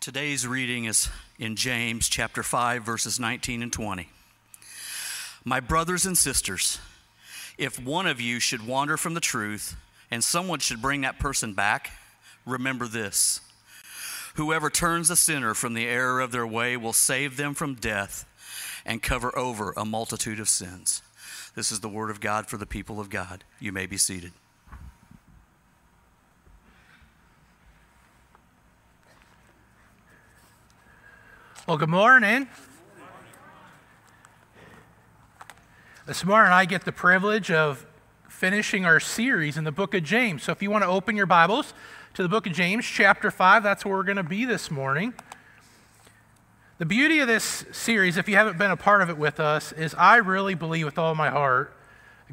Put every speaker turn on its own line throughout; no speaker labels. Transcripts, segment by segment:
Today's reading is in James chapter 5, verses 19 and 20. My brothers and sisters, if one of you should wander from the truth and someone should bring that person back, remember this. Whoever turns a sinner from the error of their way will save them from death and cover over a multitude of sins. This is the word of God for the people of God. You may be seated.
Well, good morning. This morning, I get the privilege of finishing our series in the book of James. So, if you want to open your Bibles to the book of James, chapter 5, that's where we're going to be this morning. The beauty of this series, if you haven't been a part of it with us, is I really believe with all my heart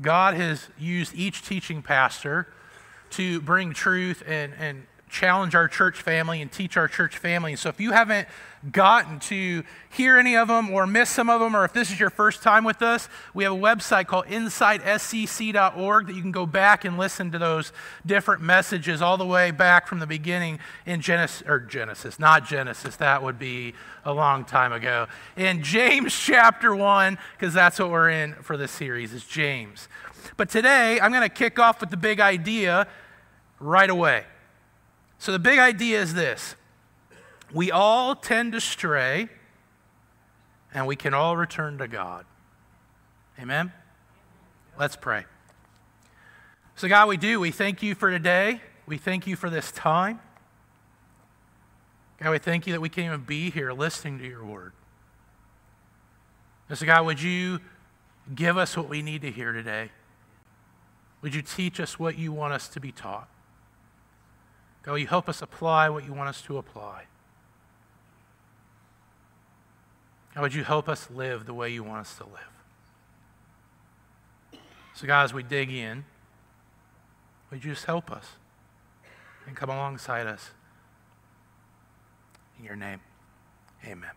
God has used each teaching pastor to bring truth and, and challenge our church family and teach our church family. And So if you haven't gotten to hear any of them or miss some of them, or if this is your first time with us, we have a website called insidescc.org that you can go back and listen to those different messages all the way back from the beginning in Genesis, or Genesis, not Genesis, that would be a long time ago. In James chapter 1, because that's what we're in for this series, is James. But today, I'm going to kick off with the big idea right away. So the big idea is this we all tend to stray, and we can all return to God. Amen? Let's pray. So, God, we do. We thank you for today. We thank you for this time. God, we thank you that we can even be here listening to your word. And so, God, would you give us what we need to hear today? Would you teach us what you want us to be taught? God, will you help us apply what you want us to apply? God, would you help us live the way you want us to live? So, God, as we dig in, would you just help us and come alongside us? In your name, amen.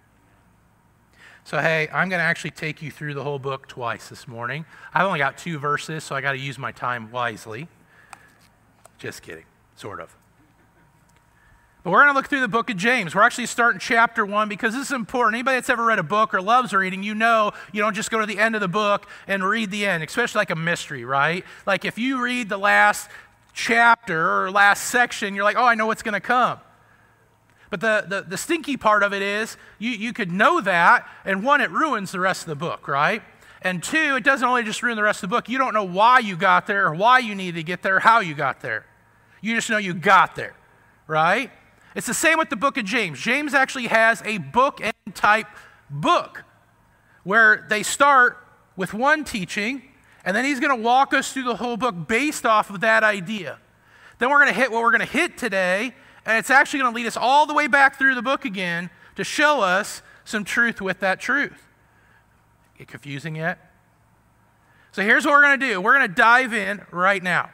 So, hey, I'm going to actually take you through the whole book twice this morning. I've only got two verses, so I got to use my time wisely. Just kidding, sort of. But we're going to look through the book of James. We're actually starting chapter one because this is important. Anybody that's ever read a book or loves reading, you know you don't just go to the end of the book and read the end, especially like a mystery, right? Like if you read the last chapter or last section, you're like, oh, I know what's going to come. But the, the, the, stinky part of it is you, you could know that, and one, it ruins the rest of the book, right? And two, it doesn't only just ruin the rest of the book, you don't know why you got there or why you needed to get there, how you got there. You just know you got there, right? It's the same with the book of James. James actually has a book and type book where they start with one teaching, and then he's going to walk us through the whole book based off of that idea. Then we're going to hit what we're going to hit today, and it's actually going to lead us all the way back through the book again to show us some truth with that truth. Get confusing yet? So here's what we're going to do we're going to dive in right now.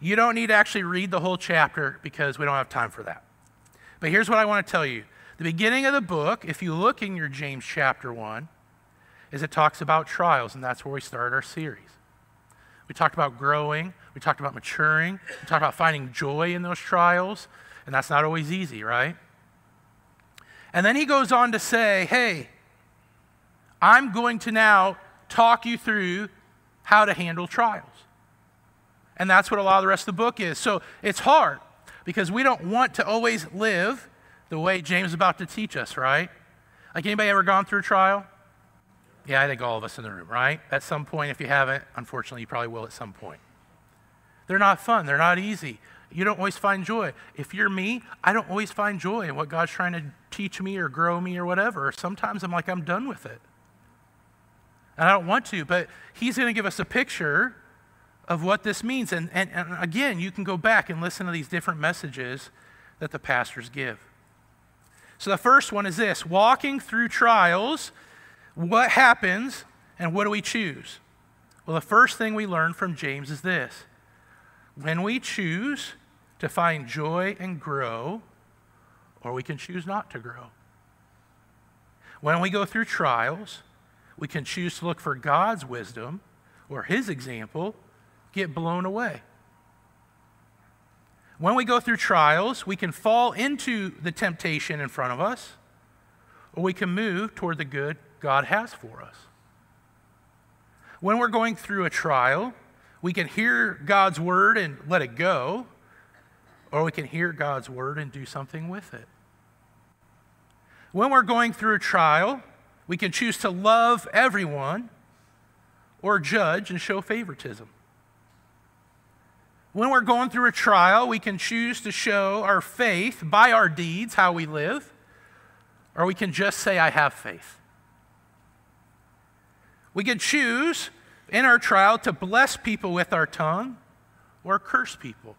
You don't need to actually read the whole chapter because we don't have time for that. But here's what I want to tell you. The beginning of the book, if you look in your James chapter 1, is it talks about trials, and that's where we started our series. We talked about growing, we talked about maturing, we talked about finding joy in those trials, and that's not always easy, right? And then he goes on to say, hey, I'm going to now talk you through how to handle trials. And that's what a lot of the rest of the book is. So it's hard because we don't want to always live the way James is about to teach us, right? Like anybody ever gone through a trial? Yeah, I think all of us in the room, right? At some point, if you haven't, unfortunately, you probably will at some point. They're not fun, they're not easy. You don't always find joy. If you're me, I don't always find joy in what God's trying to teach me or grow me or whatever. Sometimes I'm like, I'm done with it. And I don't want to, but He's going to give us a picture of what this means. And, and, and again, you can go back and listen to these different messages that the pastors give. So the first one is this walking through trials, what happens and what do we choose? Well, the first thing we learn from James is this when we choose to find joy and grow, or we can choose not to grow. When we go through trials, we can choose to look for God's wisdom or His example, get blown away. When we go through trials, we can fall into the temptation in front of us, or we can move toward the good God has for us. When we're going through a trial, we can hear God's word and let it go, or we can hear God's word and do something with it. When we're going through a trial, we can choose to love everyone or judge and show favoritism. When we're going through a trial, we can choose to show our faith by our deeds, how we live, or we can just say, I have faith. We can choose in our trial to bless people with our tongue or curse people.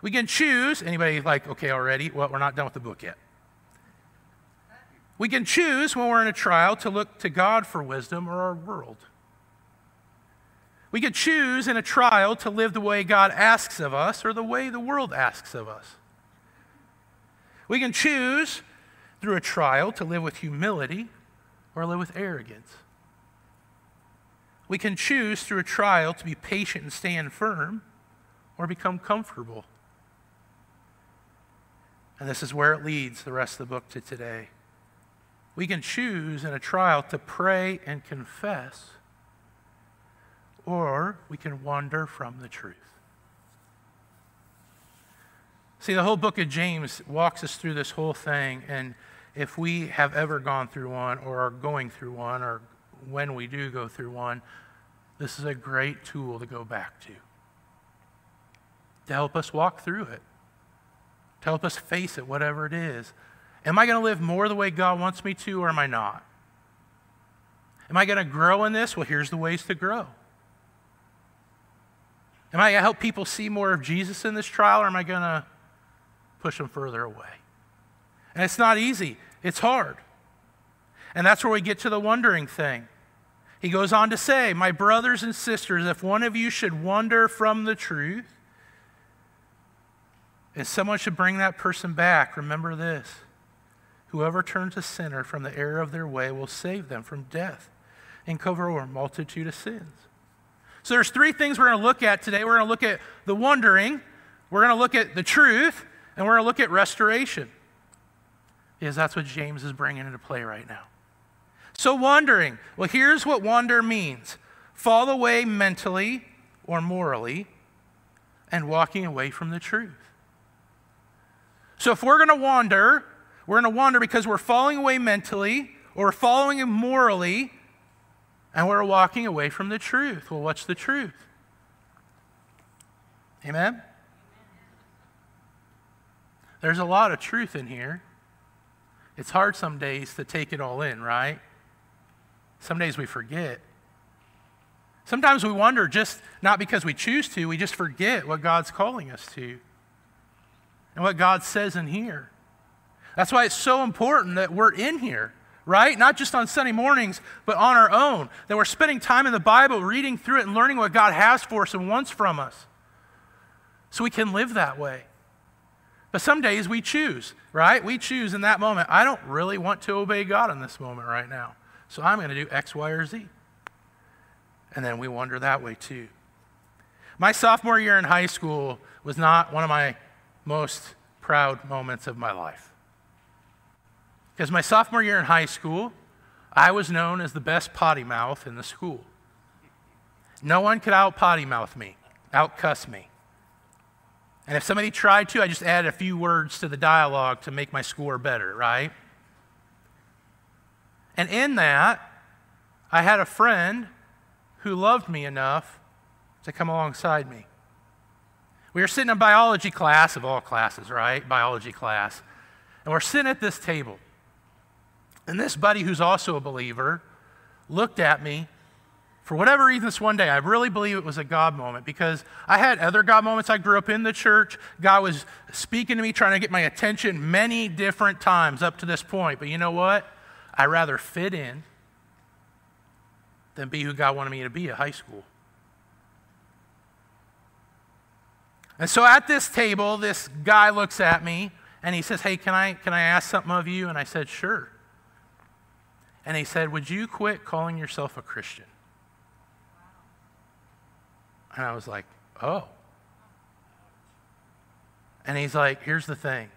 We can choose, anybody like, okay, already? Well, we're not done with the book yet. We can choose when we're in a trial to look to God for wisdom or our world. We can choose in a trial to live the way God asks of us or the way the world asks of us. We can choose through a trial to live with humility or live with arrogance. We can choose through a trial to be patient and stand firm or become comfortable. And this is where it leads the rest of the book to today. We can choose in a trial to pray and confess, or we can wander from the truth. See, the whole book of James walks us through this whole thing, and if we have ever gone through one, or are going through one, or when we do go through one, this is a great tool to go back to. To help us walk through it, to help us face it, whatever it is. Am I going to live more the way God wants me to, or am I not? Am I going to grow in this? Well, here's the ways to grow. Am I going to help people see more of Jesus in this trial, or am I going to push them further away? And it's not easy, it's hard. And that's where we get to the wondering thing. He goes on to say, My brothers and sisters, if one of you should wander from the truth, and someone should bring that person back, remember this Whoever turns a sinner from the error of their way will save them from death and cover over a multitude of sins. So there's three things we're going to look at today. We're going to look at the wondering, we're going to look at the truth, and we're going to look at restoration. Because that's what James is bringing into play right now. So, wandering. Well, here's what wander means fall away mentally or morally and walking away from the truth. So, if we're going to wander, we're going to wander because we're falling away mentally or following morally and we're walking away from the truth. Well, what's the truth? Amen? There's a lot of truth in here. It's hard some days to take it all in, right? Some days we forget. Sometimes we wonder just not because we choose to, we just forget what God's calling us to and what God says in here. That's why it's so important that we're in here, right? Not just on Sunday mornings, but on our own. That we're spending time in the Bible, reading through it, and learning what God has for us and wants from us. So we can live that way. But some days we choose, right? We choose in that moment. I don't really want to obey God in this moment right now. So I'm going to do X, Y, or Z. And then we wander that way too. My sophomore year in high school was not one of my most proud moments of my life. Because my sophomore year in high school, I was known as the best potty mouth in the school. No one could out potty mouth me, out cuss me. And if somebody tried to, I just added a few words to the dialogue to make my score better, right? And in that, I had a friend who loved me enough to come alongside me. We were sitting in biology class, of all classes, right? Biology class. And we're sitting at this table. And this buddy, who's also a believer, looked at me. For whatever reason, this one day, I really believe it was a God moment because I had other God moments. I grew up in the church. God was speaking to me, trying to get my attention many different times up to this point. But you know what? I rather fit in than be who God wanted me to be at high school. And so at this table, this guy looks at me and he says, Hey, can I, can I ask something of you? And I said, Sure and he said, Would you quit calling yourself a Christian? And I was like, Oh. And he's like, here's the thing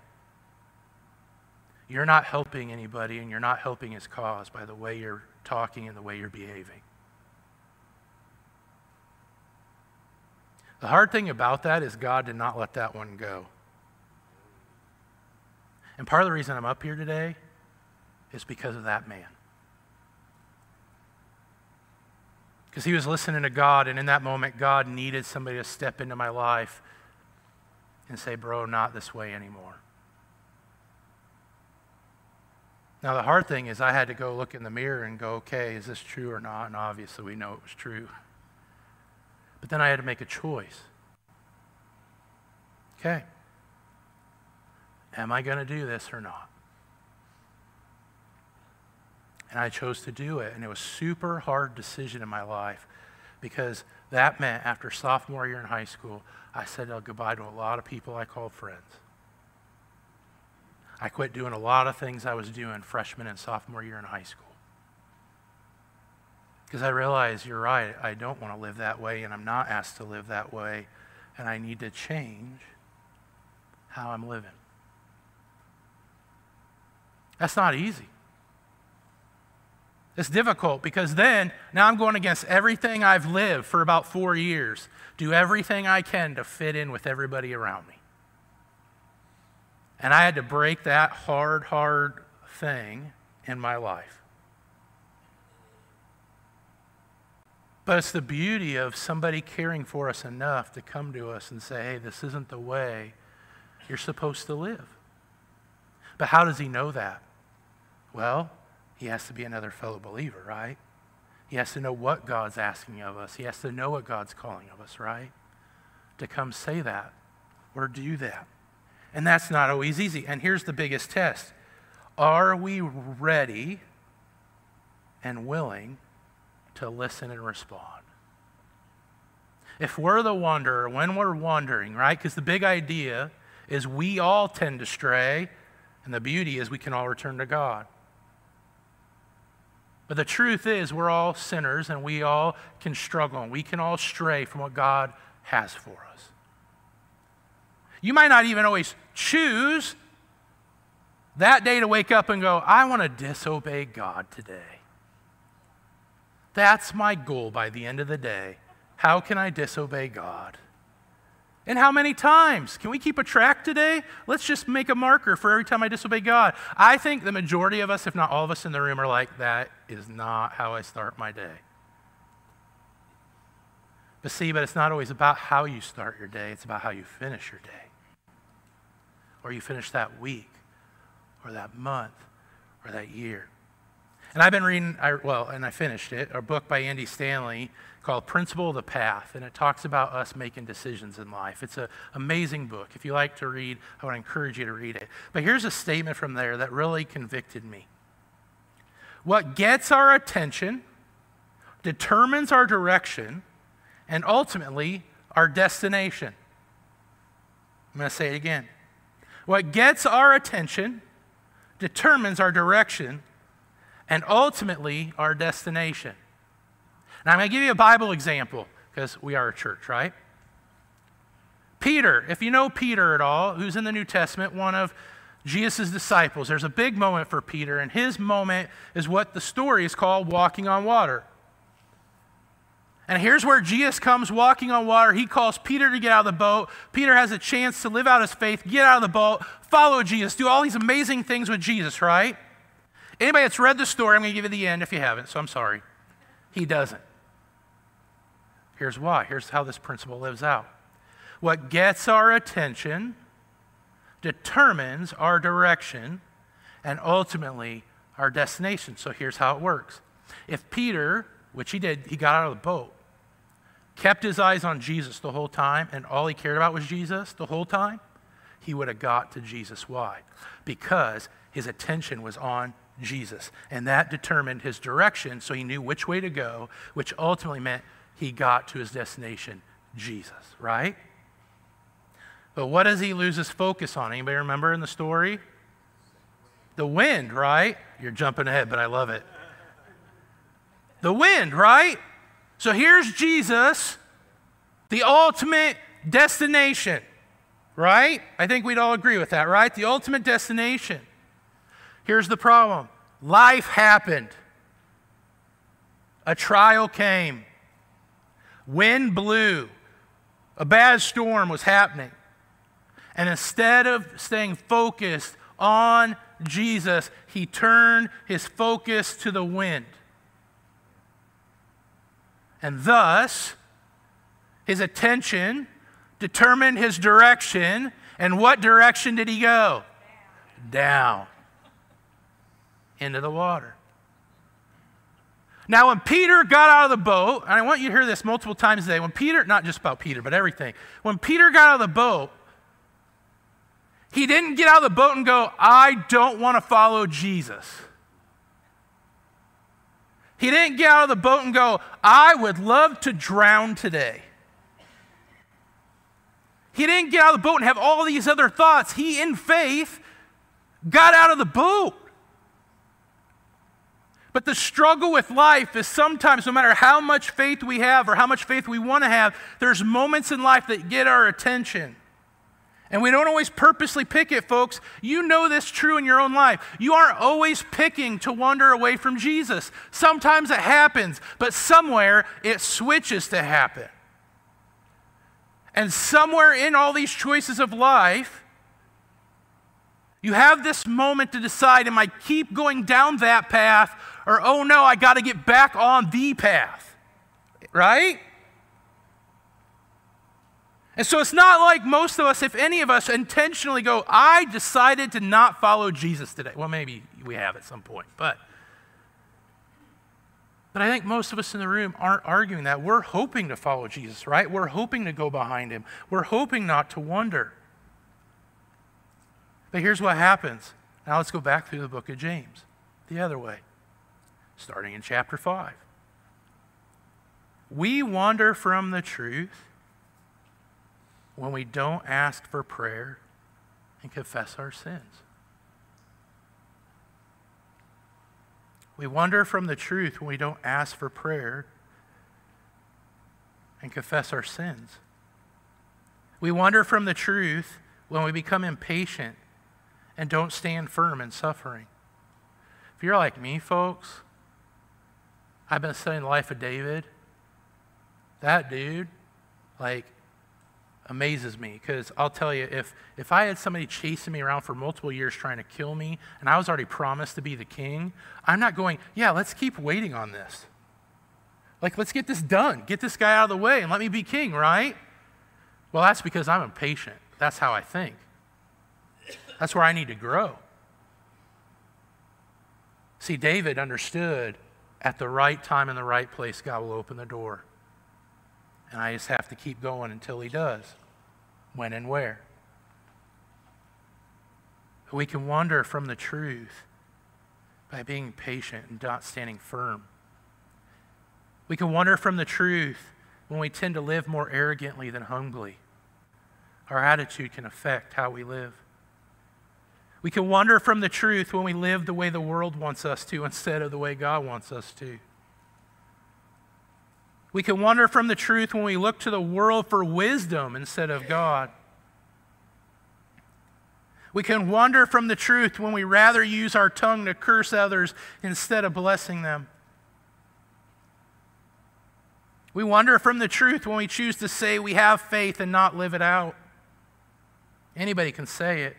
you're not helping anybody, and you're not helping his cause by the way you're talking and the way you're behaving. The hard thing about that is God did not let that one go. And part of the reason I'm up here today is because of that man. Because he was listening to God, and in that moment, God needed somebody to step into my life and say, Bro, not this way anymore. Now, the hard thing is, I had to go look in the mirror and go, Okay, is this true or not? And obviously, we know it was true. But then I had to make a choice. Okay. Am I going to do this or not? And I chose to do it. And it was super hard decision in my life because that meant after sophomore year in high school, I said oh, goodbye to a lot of people I called friends. I quit doing a lot of things I was doing freshman and sophomore year in high school. Because I realized you're right, I don't want to live that way, and I'm not asked to live that way, and I need to change how I'm living. That's not easy. It's difficult because then, now I'm going against everything I've lived for about four years, do everything I can to fit in with everybody around me. And I had to break that hard, hard thing in my life. But it's the beauty of somebody caring for us enough to come to us and say, hey, this isn't the way you're supposed to live. But how does he know that? Well, he has to be another fellow believer, right? He has to know what God's asking of us. He has to know what God's calling of us, right? To come say that or do that. And that's not always easy. And here's the biggest test Are we ready and willing to listen and respond. If we're the wanderer, when we're wandering, right? Because the big idea is we all tend to stray, and the beauty is we can all return to God. But the truth is, we're all sinners and we all can struggle and we can all stray from what God has for us. You might not even always choose that day to wake up and go, I want to disobey God today. That's my goal by the end of the day. How can I disobey God? And how many times? Can we keep a track today? Let's just make a marker for every time I disobey God. I think the majority of us, if not all of us in the room, are like, that is not how I start my day. But see, but it's not always about how you start your day, it's about how you finish your day. Or you finish that week, or that month, or that year. And I've been reading, well, and I finished it, a book by Andy Stanley called Principle of the Path, and it talks about us making decisions in life. It's an amazing book. If you like to read, I would encourage you to read it. But here's a statement from there that really convicted me. What gets our attention determines our direction and ultimately our destination. I'm going to say it again. What gets our attention determines our direction and ultimately our destination. Now, I'm going to give you a Bible example because we are a church, right? Peter, if you know Peter at all, who's in the New Testament, one of Jesus' disciples, there's a big moment for Peter, and his moment is what the story is called walking on water. And here's where Jesus comes walking on water. He calls Peter to get out of the boat. Peter has a chance to live out his faith, get out of the boat, follow Jesus, do all these amazing things with Jesus, right? Anybody that's read the story, I'm going to give you the end if you haven't, so I'm sorry. He doesn't. Here's why. Here's how this principle lives out. What gets our attention determines our direction and ultimately our destination. So here's how it works. If Peter, which he did, he got out of the boat, kept his eyes on Jesus the whole time, and all he cared about was Jesus the whole time, he would have got to Jesus. Why? Because his attention was on Jesus. And that determined his direction, so he knew which way to go, which ultimately meant he got to his destination, Jesus, right? But what does he lose his focus on? Anybody remember in the story? The wind, right? You're jumping ahead, but I love it. The wind, right? So here's Jesus, the ultimate destination. right? I think we'd all agree with that, right? The ultimate destination. Here's the problem life happened, a trial came, wind blew, a bad storm was happening. And instead of staying focused on Jesus, he turned his focus to the wind. And thus, his attention determined his direction. And what direction did he go? Down. Down. Into the water. Now, when Peter got out of the boat, and I want you to hear this multiple times today, when Peter, not just about Peter, but everything, when Peter got out of the boat, he didn't get out of the boat and go, I don't want to follow Jesus. He didn't get out of the boat and go, I would love to drown today. He didn't get out of the boat and have all these other thoughts. He, in faith, got out of the boat. But the struggle with life is sometimes, no matter how much faith we have or how much faith we want to have, there's moments in life that get our attention. And we don't always purposely pick it, folks. You know this true in your own life. You aren't always picking to wander away from Jesus. Sometimes it happens, but somewhere it switches to happen. And somewhere in all these choices of life, you have this moment to decide am I keep going down that path or oh no, I got to get back on the path? Right? And so it's not like most of us, if any of us, intentionally go, I decided to not follow Jesus today. Well, maybe we have at some point, but. But I think most of us in the room aren't arguing that. We're hoping to follow Jesus, right? We're hoping to go behind him. We're hoping not to wonder. But here's what happens. Now let's go back through the book of James the other way, starting in chapter 5. We wander from the truth when we don't ask for prayer and confess our sins. We wander from the truth when we don't ask for prayer and confess our sins. We wander from the truth when we become impatient and don't stand firm in suffering. If you're like me, folks, I've been studying the life of David. That dude, like, amazes me because I'll tell you, if, if I had somebody chasing me around for multiple years trying to kill me and I was already promised to be the king, I'm not going, yeah, let's keep waiting on this. Like, let's get this done. Get this guy out of the way and let me be king, right? Well, that's because I'm impatient. That's how I think. That's where I need to grow. See, David understood at the right time in the right place, God will open the door. And I just have to keep going until He does. When and where. We can wander from the truth by being patient and not standing firm. We can wander from the truth when we tend to live more arrogantly than humbly. Our attitude can affect how we live. We can wander from the truth when we live the way the world wants us to instead of the way God wants us to. We can wander from the truth when we look to the world for wisdom instead of God. We can wander from the truth when we rather use our tongue to curse others instead of blessing them. We wander from the truth when we choose to say we have faith and not live it out. Anybody can say it.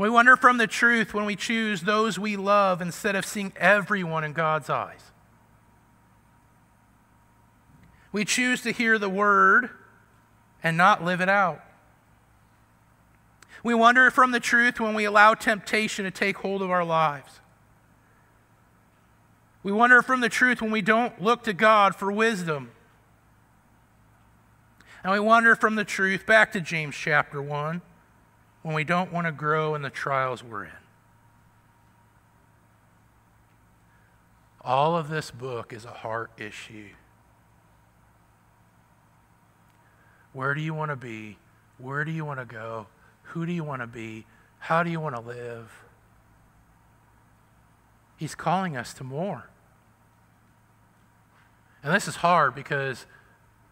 We wander from the truth when we choose those we love instead of seeing everyone in God's eyes. We choose to hear the word and not live it out. We wander from the truth when we allow temptation to take hold of our lives. We wander from the truth when we don't look to God for wisdom. And we wander from the truth back to James chapter 1 when we don't want to grow in the trials we're in. All of this book is a heart issue. Where do you want to be? Where do you want to go? Who do you want to be? How do you want to live? He's calling us to more. And this is hard because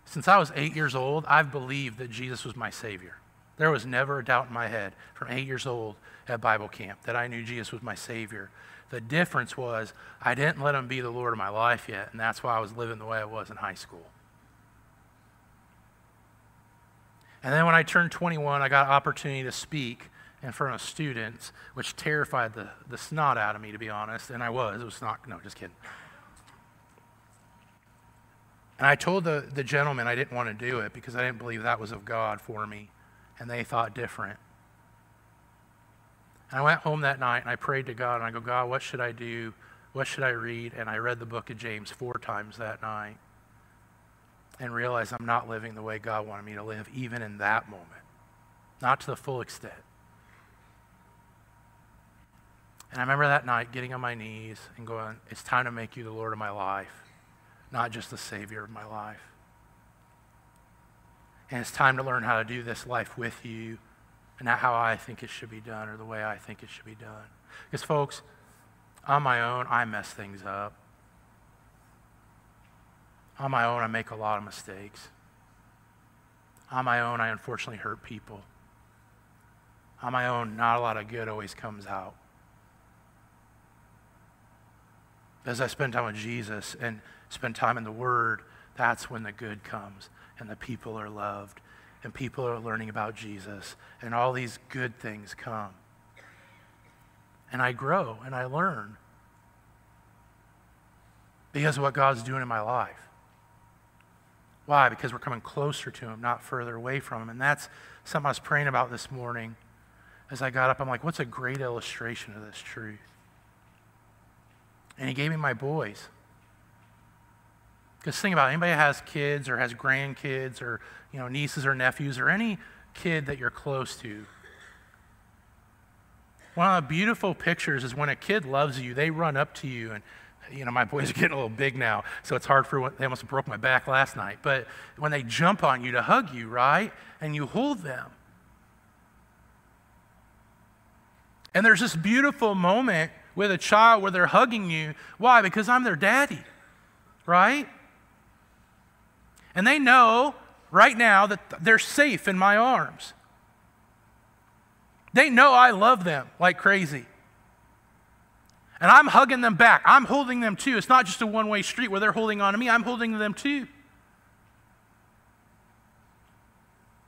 Since I was eight years old, I've believed that Jesus was my Savior. There was never a doubt in my head from eight years old at Bible camp that I knew Jesus was my Savior. The difference was I didn't let Him be the Lord of my life yet, and that's why I was living the way I was in high school. And then when I turned 21, I got an opportunity to speak in front of students, which terrified the, the snot out of me, to be honest. And I was. It was not, no, just kidding. And I told the, the gentleman I didn't want to do it because I didn't believe that was of God for me. And they thought different. And I went home that night and I prayed to God and I go, God, what should I do? What should I read? And I read the book of James four times that night and realized I'm not living the way God wanted me to live, even in that moment. Not to the full extent. And I remember that night getting on my knees and going, It's time to make you the Lord of my life not just the Savior of my life. And it's time to learn how to do this life with you and not how I think it should be done or the way I think it should be done. Because, folks, on my own, I mess things up. On my own, I make a lot of mistakes. On my own, I unfortunately hurt people. On my own, not a lot of good always comes out. As I spend time with Jesus and spend time in the Word, that's when the good comes and the people are loved and people are learning about Jesus and all these good things come. And I grow and I learn because of what God's doing in my life. Why? Because we're coming closer to Him, not further away from Him. And that's something I was praying about this morning. As I got up, I'm like, what's a great illustration of this truth? And He gave me my boys. Because think about it, anybody has kids or has grandkids or you know nieces or nephews or any kid that you're close to. One of the beautiful pictures is when a kid loves you, they run up to you and you know, my boys are getting a little big now, so it's hard for they almost broke my back last night. But when they jump on you to hug you, right? And you hold them. And there's this beautiful moment with a child where they're hugging you. Why? Because I'm their daddy, right? And they know right now that they're safe in my arms. They know I love them like crazy. And I'm hugging them back. I'm holding them too. It's not just a one way street where they're holding on to me, I'm holding them too.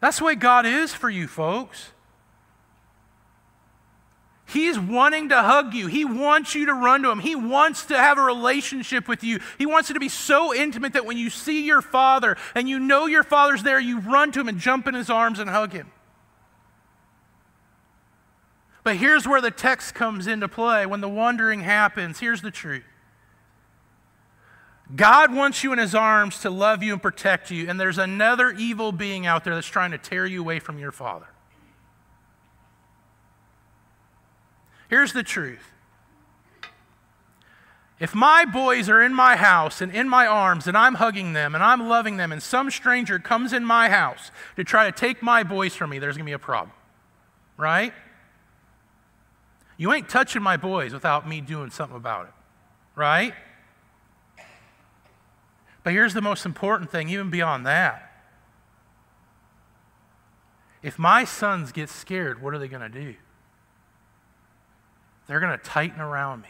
That's the way God is for you, folks. He's wanting to hug you. He wants you to run to him. He wants to have a relationship with you. He wants it to be so intimate that when you see your father and you know your father's there, you run to him and jump in his arms and hug him. But here's where the text comes into play. When the wandering happens, here's the truth God wants you in his arms to love you and protect you, and there's another evil being out there that's trying to tear you away from your father. Here's the truth. If my boys are in my house and in my arms and I'm hugging them and I'm loving them and some stranger comes in my house to try to take my boys from me, there's going to be a problem. Right? You ain't touching my boys without me doing something about it. Right? But here's the most important thing, even beyond that. If my sons get scared, what are they going to do? They're going to tighten around me,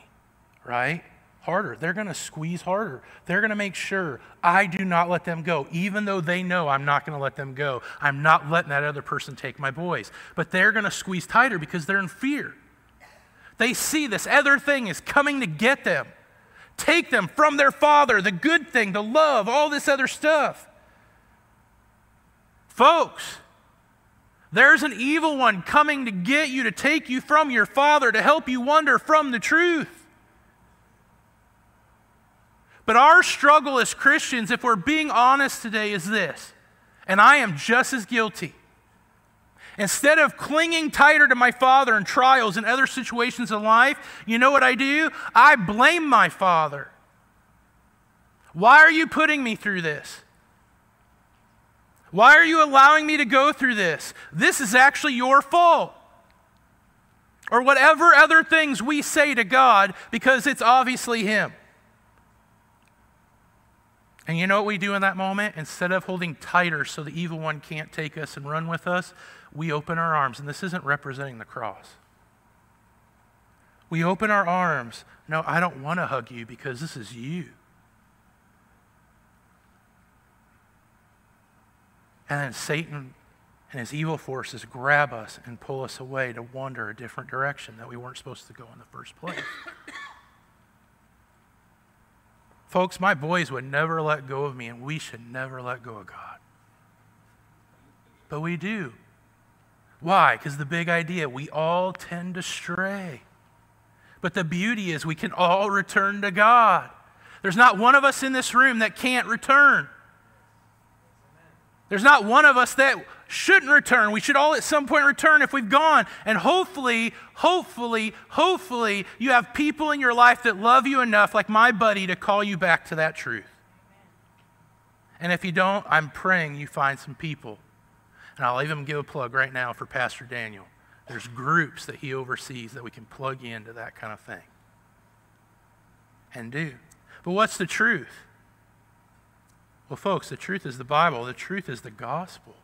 right? Harder. They're going to squeeze harder. They're going to make sure I do not let them go, even though they know I'm not going to let them go. I'm not letting that other person take my boys. But they're going to squeeze tighter because they're in fear. They see this other thing is coming to get them, take them from their father, the good thing, the love, all this other stuff. Folks, there's an evil one coming to get you, to take you from your Father, to help you wander from the truth. But our struggle as Christians, if we're being honest today, is this, and I am just as guilty. Instead of clinging tighter to my Father in trials and other situations in life, you know what I do? I blame my Father. Why are you putting me through this? Why are you allowing me to go through this? This is actually your fault. Or whatever other things we say to God because it's obviously Him. And you know what we do in that moment? Instead of holding tighter so the evil one can't take us and run with us, we open our arms. And this isn't representing the cross. We open our arms. No, I don't want to hug you because this is you. And then Satan and his evil forces grab us and pull us away to wander a different direction that we weren't supposed to go in the first place. Folks, my boys would never let go of me, and we should never let go of God. But we do. Why? Because the big idea, we all tend to stray. But the beauty is we can all return to God. There's not one of us in this room that can't return. There's not one of us that shouldn't return. We should all at some point return if we've gone. And hopefully, hopefully, hopefully, you have people in your life that love you enough, like my buddy, to call you back to that truth. And if you don't, I'm praying you find some people. And I'll even give a plug right now for Pastor Daniel. There's groups that he oversees that we can plug into that kind of thing and do. But what's the truth? Well, folks, the truth is the Bible, the truth is the gospel.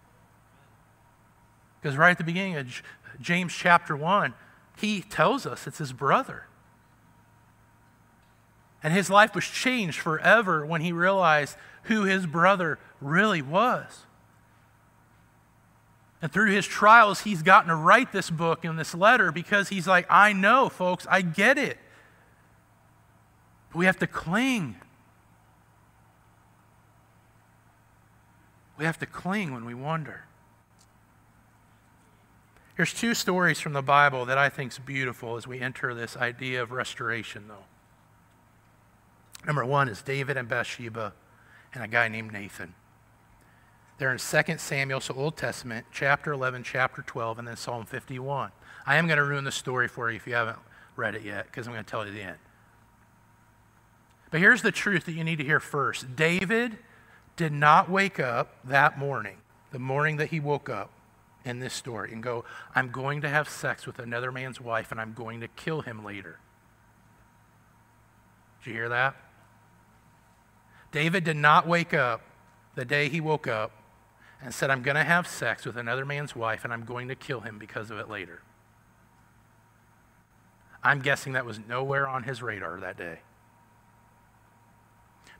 Because right at the beginning of James chapter 1, he tells us it's his brother. And his life was changed forever when he realized who his brother really was. And through his trials, he's gotten to write this book and this letter because he's like, I know, folks, I get it. But we have to cling. We have to cling when we wander. Here's two stories from the Bible that I think is beautiful as we enter this idea of restoration, though. Number one is David and Bathsheba and a guy named Nathan. They're in 2 Samuel, so Old Testament, chapter 11, chapter 12, and then Psalm 51. I am going to ruin the story for you if you haven't read it yet, because I'm going to tell you the end. But here's the truth that you need to hear first David did not wake up that morning, the morning that he woke up in this story, and go, I'm going to have sex with another man's wife and I'm going to kill him later. Did you hear that? David did not wake up the day he woke up and said, I'm going to have sex with another man's wife and I'm going to kill him because of it later. I'm guessing that was nowhere on his radar that day.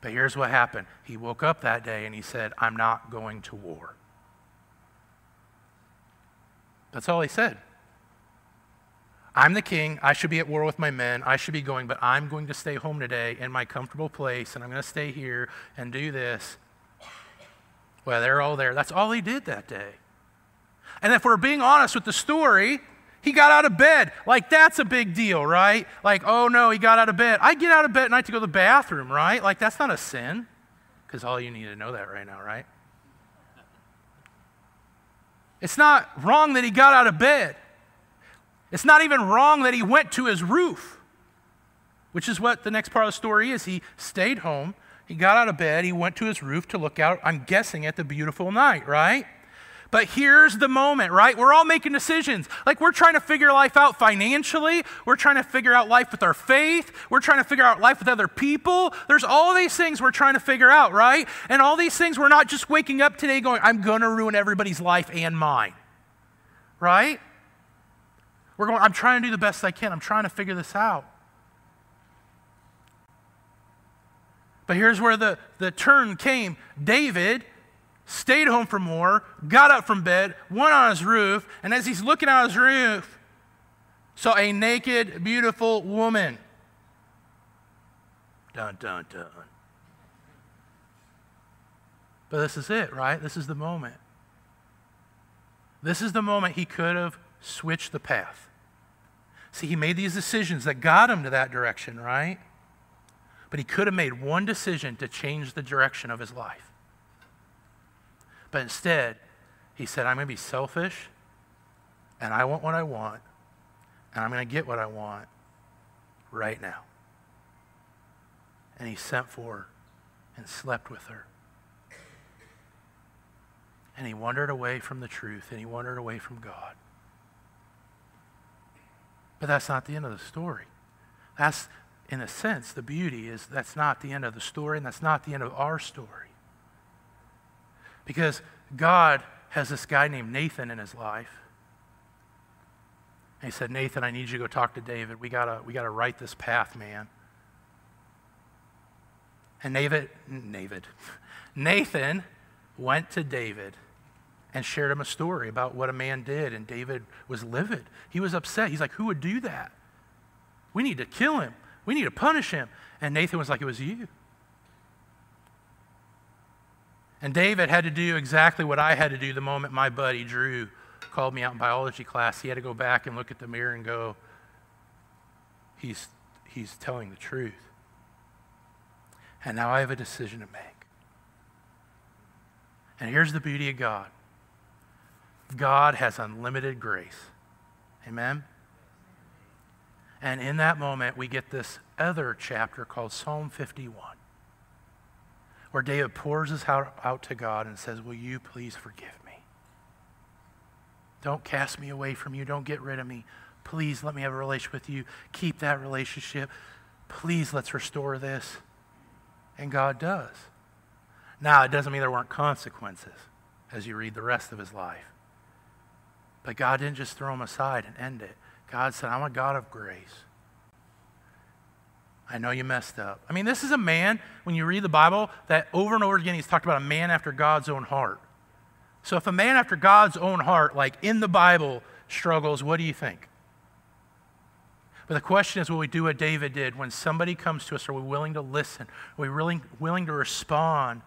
But here's what happened he woke up that day and he said, I'm not going to war. That's all he said. I'm the king. I should be at war with my men. I should be going, but I'm going to stay home today in my comfortable place and I'm going to stay here and do this. Well, they're all there. That's all he did that day. And if we're being honest with the story, he got out of bed. Like, that's a big deal, right? Like, oh no, he got out of bed. I get out of bed at night to go to the bathroom, right? Like, that's not a sin. Because all you need to know that right now, right? It's not wrong that he got out of bed. It's not even wrong that he went to his roof, which is what the next part of the story is. He stayed home, he got out of bed, he went to his roof to look out, I'm guessing, at the beautiful night, right? But here's the moment, right? We're all making decisions. Like we're trying to figure life out financially. We're trying to figure out life with our faith. We're trying to figure out life with other people. There's all these things we're trying to figure out, right? And all these things we're not just waking up today going, I'm going to ruin everybody's life and mine, right? We're going, I'm trying to do the best I can. I'm trying to figure this out. But here's where the, the turn came. David stayed home from war, got up from bed, went on his roof, and as he's looking out his roof, saw a naked, beautiful woman. Dun, dun, dun. But this is it, right? This is the moment. This is the moment he could have switched the path. See, he made these decisions that got him to that direction, right? But he could have made one decision to change the direction of his life. But instead, he said, I'm going to be selfish, and I want what I want, and I'm going to get what I want right now. And he sent for her and slept with her. And he wandered away from the truth, and he wandered away from God. But that's not the end of the story. That's in a sense, the beauty is that's not the end of the story, and that's not the end of our story. Because God has this guy named Nathan in his life. And he said, Nathan, I need you to go talk to David. We gotta, we gotta right this path, man. And David, David, Nathan went to David and shared him a story about what a man did, and David was livid. He was upset. He's like, Who would do that? We need to kill him. We need to punish him. And Nathan was like, It was you. And David had to do exactly what I had to do the moment my buddy Drew called me out in biology class. He had to go back and look at the mirror and go, He's, he's telling the truth. And now I have a decision to make. And here's the beauty of God God has unlimited grace. Amen? And in that moment, we get this other chapter called Psalm 51, where David pours his heart out to God and says, Will you please forgive me? Don't cast me away from you. Don't get rid of me. Please let me have a relationship with you. Keep that relationship. Please let's restore this. And God does. Now, it doesn't mean there weren't consequences as you read the rest of his life. But God didn't just throw him aside and end it. God said, I'm a God of grace. I know you messed up. I mean, this is a man, when you read the Bible, that over and over again he's talked about a man after God's own heart. So if a man after God's own heart, like in the Bible, struggles, what do you think? But the question is, will we do what David did? When somebody comes to us, are we willing to listen? Are we willing, willing to respond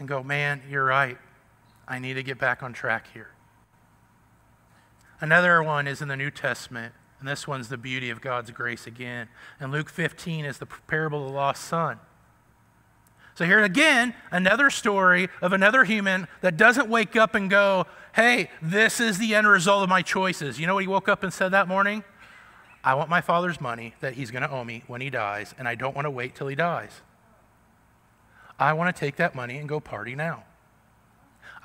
and go, man, you're right. I need to get back on track here. Another one is in the New Testament. And this one's the beauty of God's grace again. And Luke 15 is the parable of the lost son. So here again, another story of another human that doesn't wake up and go, hey, this is the end result of my choices. You know what he woke up and said that morning? I want my father's money that he's going to owe me when he dies, and I don't want to wait till he dies. I want to take that money and go party now.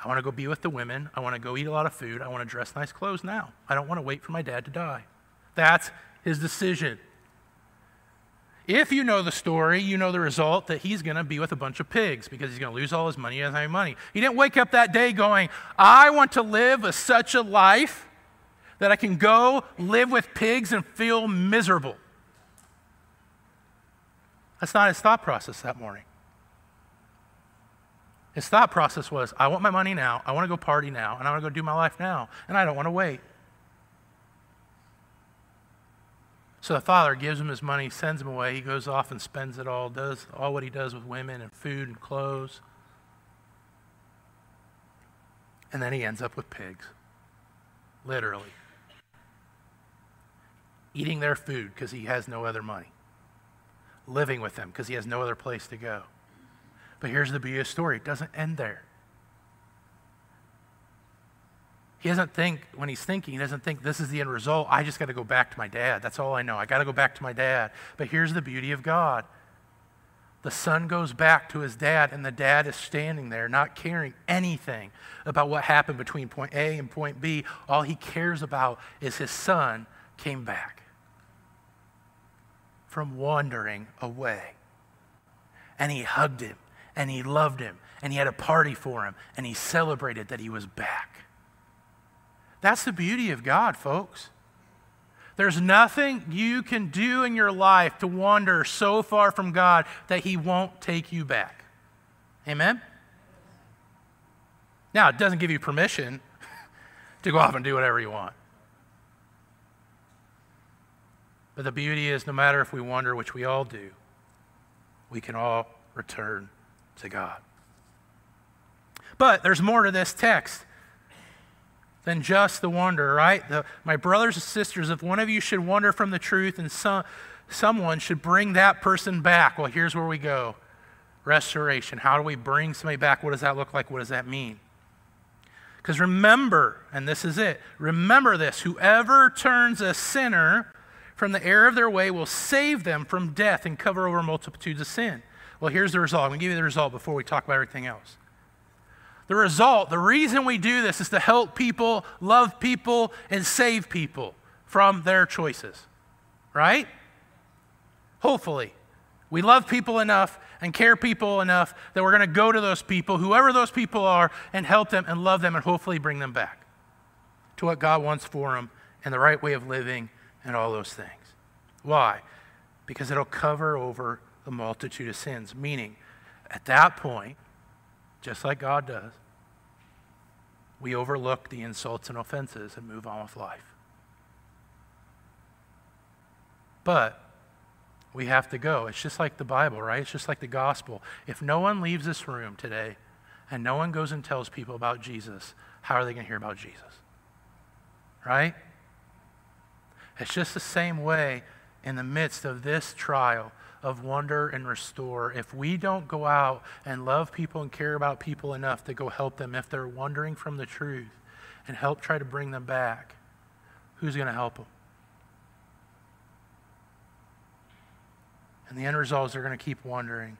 I want to go be with the women. I want to go eat a lot of food. I want to dress nice clothes now. I don't want to wait for my dad to die. That's his decision. If you know the story, you know the result that he's going to be with a bunch of pigs because he's going to lose all his money. He have money. He didn't wake up that day going, I want to live a, such a life that I can go live with pigs and feel miserable. That's not his thought process that morning. His thought process was, I want my money now, I want to go party now, and I want to go do my life now, and I don't want to wait. So the father gives him his money, sends him away. He goes off and spends it all, does all what he does with women and food and clothes. And then he ends up with pigs. Literally. Eating their food because he has no other money. Living with them because he has no other place to go. But here's the beauty of the story it doesn't end there. He doesn't think, when he's thinking, he doesn't think this is the end result. I just got to go back to my dad. That's all I know. I got to go back to my dad. But here's the beauty of God the son goes back to his dad, and the dad is standing there, not caring anything about what happened between point A and point B. All he cares about is his son came back from wandering away. And he hugged him, and he loved him, and he had a party for him, and he celebrated that he was back. That's the beauty of God, folks. There's nothing you can do in your life to wander so far from God that He won't take you back. Amen? Now, it doesn't give you permission to go off and do whatever you want. But the beauty is, no matter if we wander, which we all do, we can all return to God. But there's more to this text than just the wonder, right? The, my brothers and sisters, if one of you should wander from the truth and some, someone should bring that person back, well, here's where we go restoration. How do we bring somebody back? What does that look like? What does that mean? Because remember, and this is it remember this whoever turns a sinner from the error of their way will save them from death and cover over multitudes of sin. Well, here's the result. I'm going to give you the result before we talk about everything else. The result, the reason we do this is to help people, love people, and save people from their choices. Right? Hopefully. We love people enough and care people enough that we're going to go to those people, whoever those people are, and help them and love them and hopefully bring them back to what God wants for them and the right way of living and all those things. Why? Because it'll cover over the multitude of sins. Meaning, at that point, just like God does, we overlook the insults and offenses and move on with life. But we have to go. It's just like the Bible, right? It's just like the gospel. If no one leaves this room today and no one goes and tells people about Jesus, how are they going to hear about Jesus? Right? It's just the same way in the midst of this trial of wonder and restore. If we don't go out and love people and care about people enough to go help them, if they're wandering from the truth and help try to bring them back, who's going to help them? And the end result is they're going to keep wandering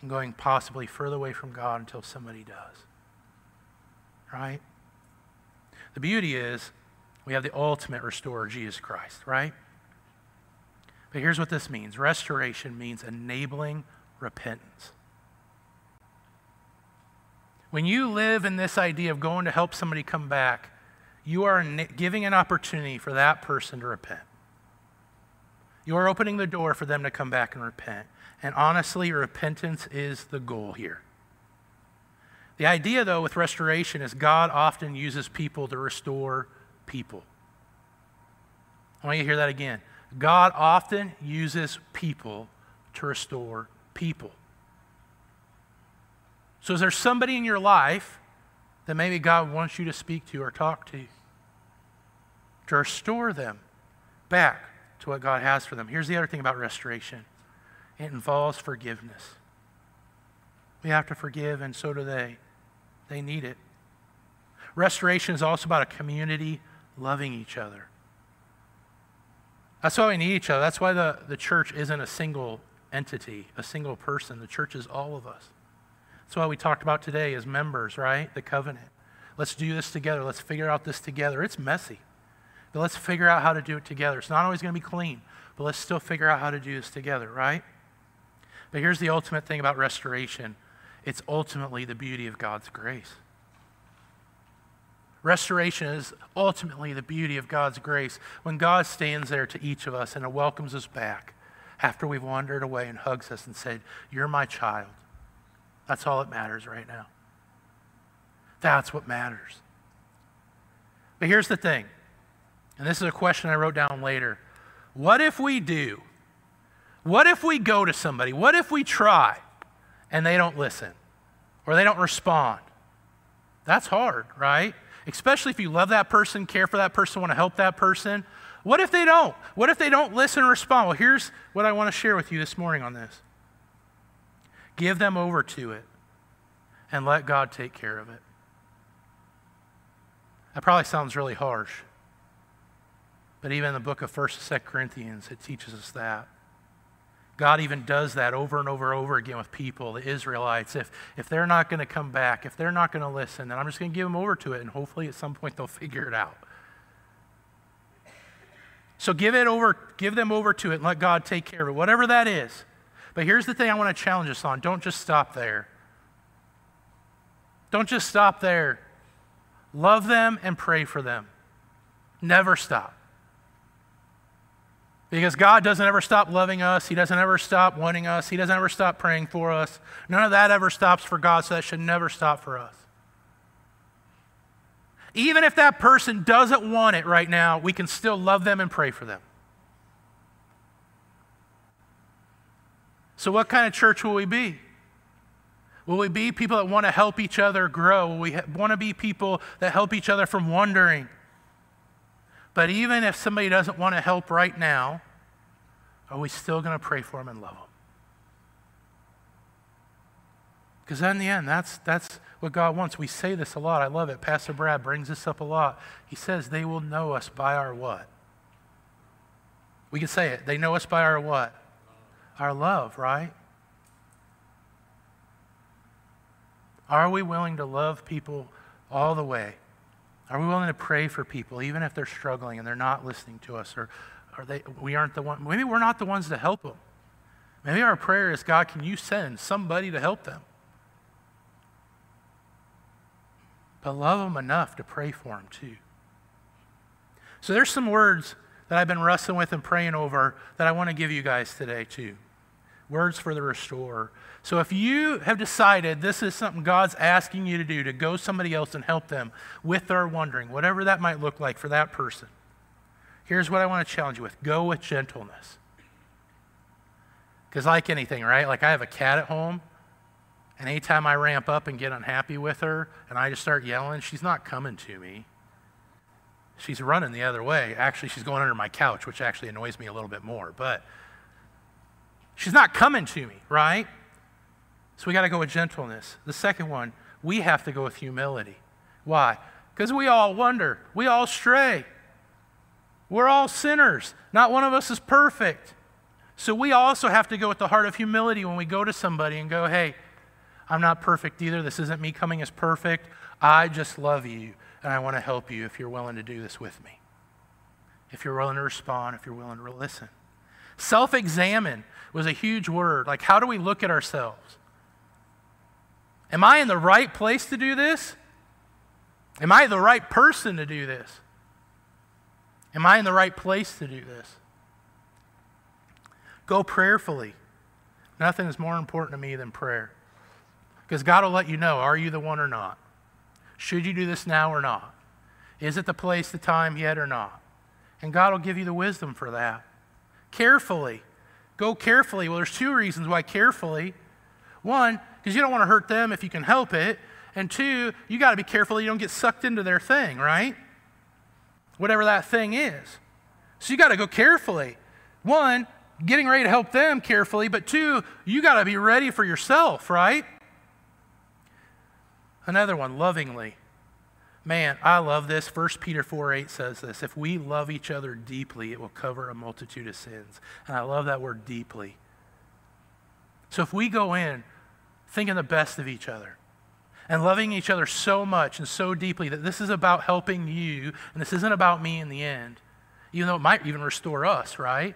and going possibly further away from God until somebody does. Right? The beauty is we have the ultimate restorer, Jesus Christ, right? But here's what this means restoration means enabling repentance. When you live in this idea of going to help somebody come back, you are giving an opportunity for that person to repent. You are opening the door for them to come back and repent. And honestly, repentance is the goal here. The idea, though, with restoration is God often uses people to restore people. I want you to hear that again. God often uses people to restore people. So, is there somebody in your life that maybe God wants you to speak to or talk to? To restore them back to what God has for them. Here's the other thing about restoration it involves forgiveness. We have to forgive, and so do they. They need it. Restoration is also about a community loving each other. That's why we need each other. That's why the, the church isn't a single entity, a single person. The church is all of us. That's why we talked about today as members, right? The covenant. Let's do this together. Let's figure out this together. It's messy. But let's figure out how to do it together. It's not always going to be clean, but let's still figure out how to do this together, right? But here's the ultimate thing about restoration it's ultimately the beauty of God's grace. Restoration is ultimately the beauty of God's grace when God stands there to each of us and welcomes us back after we've wandered away and hugs us and said, You're my child. That's all that matters right now. That's what matters. But here's the thing and this is a question I wrote down later. What if we do? What if we go to somebody? What if we try and they don't listen or they don't respond? That's hard, right? Especially if you love that person, care for that person, want to help that person. What if they don't? What if they don't listen and respond? Well, here's what I want to share with you this morning on this give them over to it and let God take care of it. That probably sounds really harsh. But even in the book of 1st and 2nd Corinthians, it teaches us that. God even does that over and over and over again with people, the Israelites. If, if they're not going to come back, if they're not going to listen, then I'm just going to give them over to it, and hopefully at some point they'll figure it out. So give it over, give them over to it and let God take care of it, whatever that is. But here's the thing I want to challenge us on. Don't just stop there. Don't just stop there. Love them and pray for them. Never stop. Because God doesn't ever stop loving us. He doesn't ever stop wanting us. He doesn't ever stop praying for us. None of that ever stops for God, so that should never stop for us. Even if that person doesn't want it right now, we can still love them and pray for them. So, what kind of church will we be? Will we be people that want to help each other grow? Will we want to be people that help each other from wandering? But even if somebody doesn't want to help right now, are we still going to pray for them and love them? Because in the end, that's, that's what God wants. We say this a lot. I love it. Pastor Brad brings this up a lot. He says, they will know us by our what? We can say it. They know us by our what? Our love, right? Are we willing to love people all the way? Are we willing to pray for people, even if they're struggling and they're not listening to us, or are they, we aren't the one, maybe we're not the ones to help them. Maybe our prayer is God, can you send somebody to help them? But love them enough to pray for them too. So there's some words that I've been wrestling with and praying over that I want to give you guys today too. Words for the restorer. So if you have decided this is something God's asking you to do, to go somebody else and help them with their wondering, whatever that might look like for that person, here's what I want to challenge you with go with gentleness. Because, like anything, right? Like I have a cat at home, and anytime I ramp up and get unhappy with her and I just start yelling, she's not coming to me. She's running the other way. Actually, she's going under my couch, which actually annoys me a little bit more. But she's not coming to me, right? So we got to go with gentleness. The second one, we have to go with humility. Why? Because we all wonder, we all stray. We're all sinners. Not one of us is perfect. So we also have to go with the heart of humility when we go to somebody and go, hey, I'm not perfect either. This isn't me coming as perfect. I just love you and I want to help you if you're willing to do this with me. If you're willing to respond, if you're willing to listen. Self examine was a huge word. Like, how do we look at ourselves? Am I in the right place to do this? Am I the right person to do this? Am I in the right place to do this? Go prayerfully. Nothing is more important to me than prayer. Because God will let you know are you the one or not? Should you do this now or not? Is it the place, the time yet or not? And God will give you the wisdom for that. Carefully. Go carefully. Well, there's two reasons why carefully. One, because you don't want to hurt them if you can help it. And two, you got to be careful you don't get sucked into their thing, right? Whatever that thing is. So you got to go carefully. One, getting ready to help them carefully, but two, you got to be ready for yourself, right? Another one, lovingly. Man, I love this. 1 Peter 4 8 says this. If we love each other deeply, it will cover a multitude of sins. And I love that word deeply. So if we go in thinking the best of each other and loving each other so much and so deeply that this is about helping you and this isn't about me in the end, even though it might even restore us, right?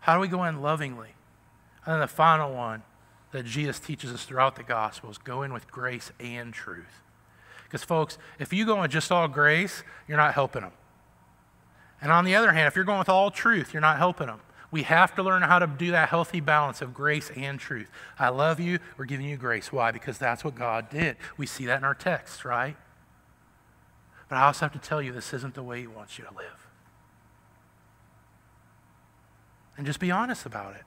How do we go in lovingly? And then the final one that Jesus teaches us throughout the Gospels go in with grace and truth. Because, folks, if you go in just all grace, you're not helping them. And on the other hand, if you're going with all truth, you're not helping them. We have to learn how to do that healthy balance of grace and truth. I love you, we're giving you grace. Why? Because that's what God did. We see that in our text, right? But I also have to tell you, this isn't the way He wants you to live. And just be honest about it.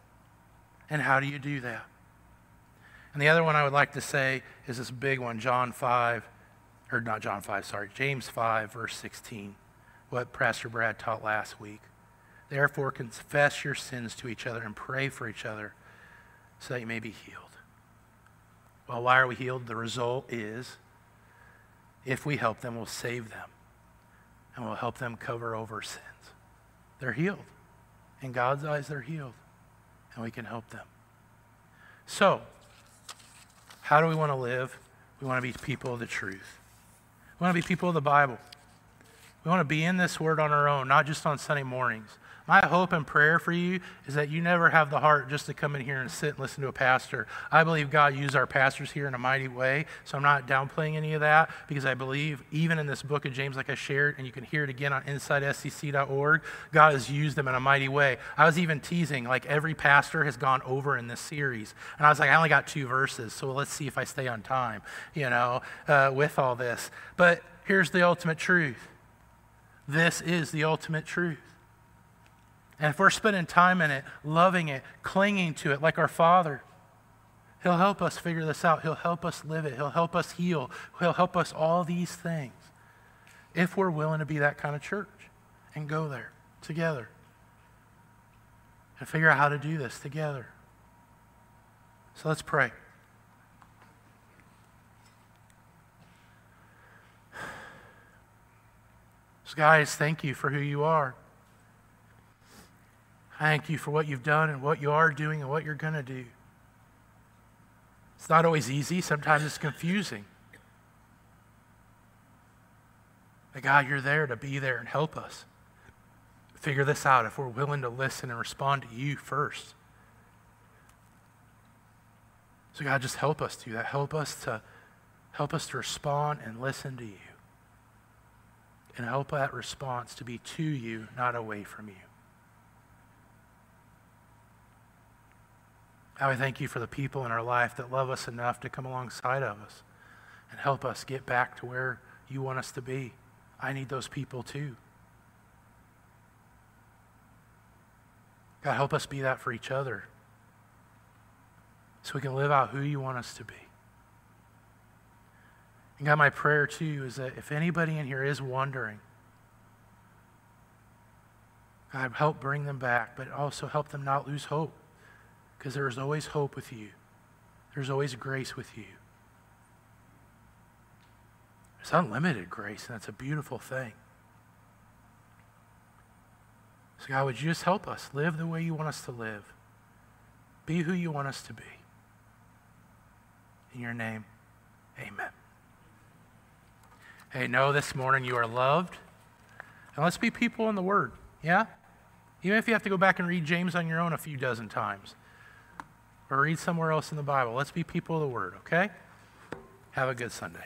And how do you do that? And the other one I would like to say is this big one, John 5, or not John 5, sorry, James 5, verse 16, what Pastor Brad taught last week. Therefore, confess your sins to each other and pray for each other so that you may be healed. Well, why are we healed? The result is if we help them, we'll save them and we'll help them cover over sins. They're healed. In God's eyes, they're healed, and we can help them. So, how do we want to live? We want to be people of the truth. We want to be people of the Bible. We want to be in this word on our own, not just on Sunday mornings. My hope and prayer for you is that you never have the heart just to come in here and sit and listen to a pastor. I believe God used our pastors here in a mighty way, so I'm not downplaying any of that because I believe even in this book of James, like I shared, and you can hear it again on InsideSCC.org, God has used them in a mighty way. I was even teasing, like every pastor has gone over in this series. And I was like, I only got two verses, so let's see if I stay on time, you know, uh, with all this. But here's the ultimate truth this is the ultimate truth. And if we're spending time in it, loving it, clinging to it like our Father, He'll help us figure this out. He'll help us live it. He'll help us heal. He'll help us all these things if we're willing to be that kind of church and go there together and figure out how to do this together. So let's pray. So, guys, thank you for who you are. Thank you for what you've done and what you are doing and what you're going to do. It's not always easy, sometimes it's confusing. But God, you're there to be there and help us figure this out if we're willing to listen and respond to you first. So God, just help us do that. Help us to help us to respond and listen to you. And help that response to be to you, not away from you. I would thank you for the people in our life that love us enough to come alongside of us and help us get back to where you want us to be. I need those people too. God, help us be that for each other so we can live out who you want us to be. And God, my prayer too is that if anybody in here is wondering, God, help bring them back, but also help them not lose hope because there is always hope with you. There's always grace with you. There's unlimited grace, and that's a beautiful thing. So, God, would you just help us live the way you want us to live? Be who you want us to be. In your name, amen. Hey, know this morning you are loved. And let's be people in the Word, yeah? Even if you have to go back and read James on your own a few dozen times or read somewhere else in the Bible, let's be people of the Word, okay? Have a good Sunday.